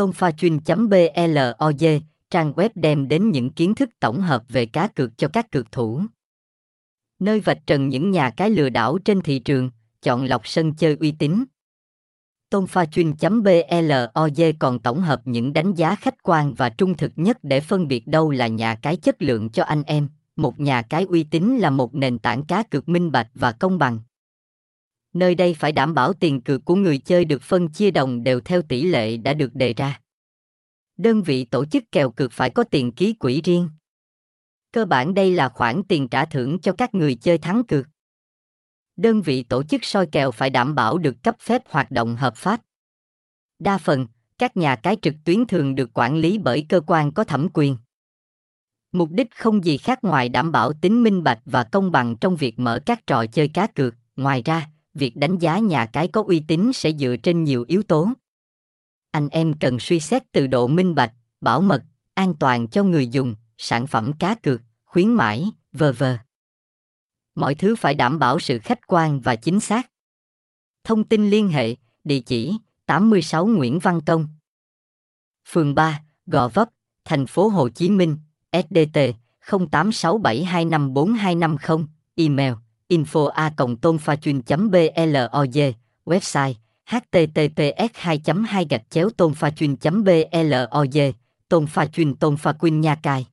tonphachuynh.blog, trang web đem đến những kiến thức tổng hợp về cá cược cho các cược thủ. Nơi vạch trần những nhà cái lừa đảo trên thị trường, chọn lọc sân chơi uy tín. Tonphachuynh.blog còn tổng hợp những đánh giá khách quan và trung thực nhất để phân biệt đâu là nhà cái chất lượng cho anh em. Một nhà cái uy tín là một nền tảng cá cược minh bạch và công bằng. Nơi đây phải đảm bảo tiền cược của người chơi được phân chia đồng đều theo tỷ lệ đã được đề ra. Đơn vị tổ chức kèo cược phải có tiền ký quỹ riêng. Cơ bản đây là khoản tiền trả thưởng cho các người chơi thắng cược. Đơn vị tổ chức soi kèo phải đảm bảo được cấp phép hoạt động hợp pháp. Đa phần, các nhà cái trực tuyến thường được quản lý bởi cơ quan có thẩm quyền. Mục đích không gì khác ngoài đảm bảo tính minh bạch và công bằng trong việc mở các trò chơi cá cược. Ngoài ra, việc đánh giá nhà cái có uy tín sẽ dựa trên nhiều yếu tố. Anh em cần suy xét từ độ minh bạch, bảo mật, an toàn cho người dùng, sản phẩm cá cược, khuyến mãi, v.v. Mọi thứ phải đảm bảo sự khách quan và chính xác. Thông tin liên hệ, địa chỉ 86 Nguyễn Văn Công, phường 3, Gò Vấp, thành phố Hồ Chí Minh, SDT 0867254250, email info a blog website https 2 2 gạch chéo tôn pha blog tôn pha chuyên tôn pha quyên nha cài